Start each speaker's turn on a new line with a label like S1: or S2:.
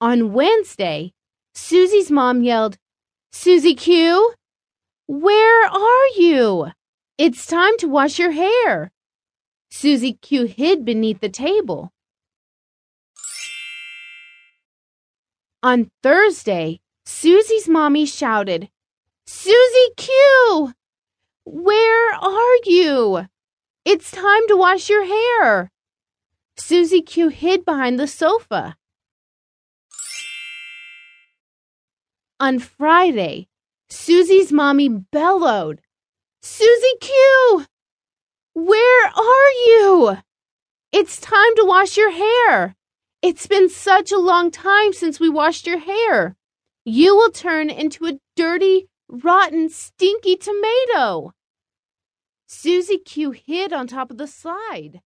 S1: On Wednesday, Susie's mom yelled, Susie Q, where are you? It's time to wash your hair. Susie Q hid beneath the table. On Thursday, Susie's mommy shouted, Susie Q! Where are you? It's time to wash your hair. Susie Q hid behind the sofa. On Friday, Susie's mommy bellowed, Susie Q! Where are you? It's time to wash your hair. It's been such a long time since we washed your hair. You will turn into a dirty, rotten, stinky tomato. Susie Q hid on top of the slide.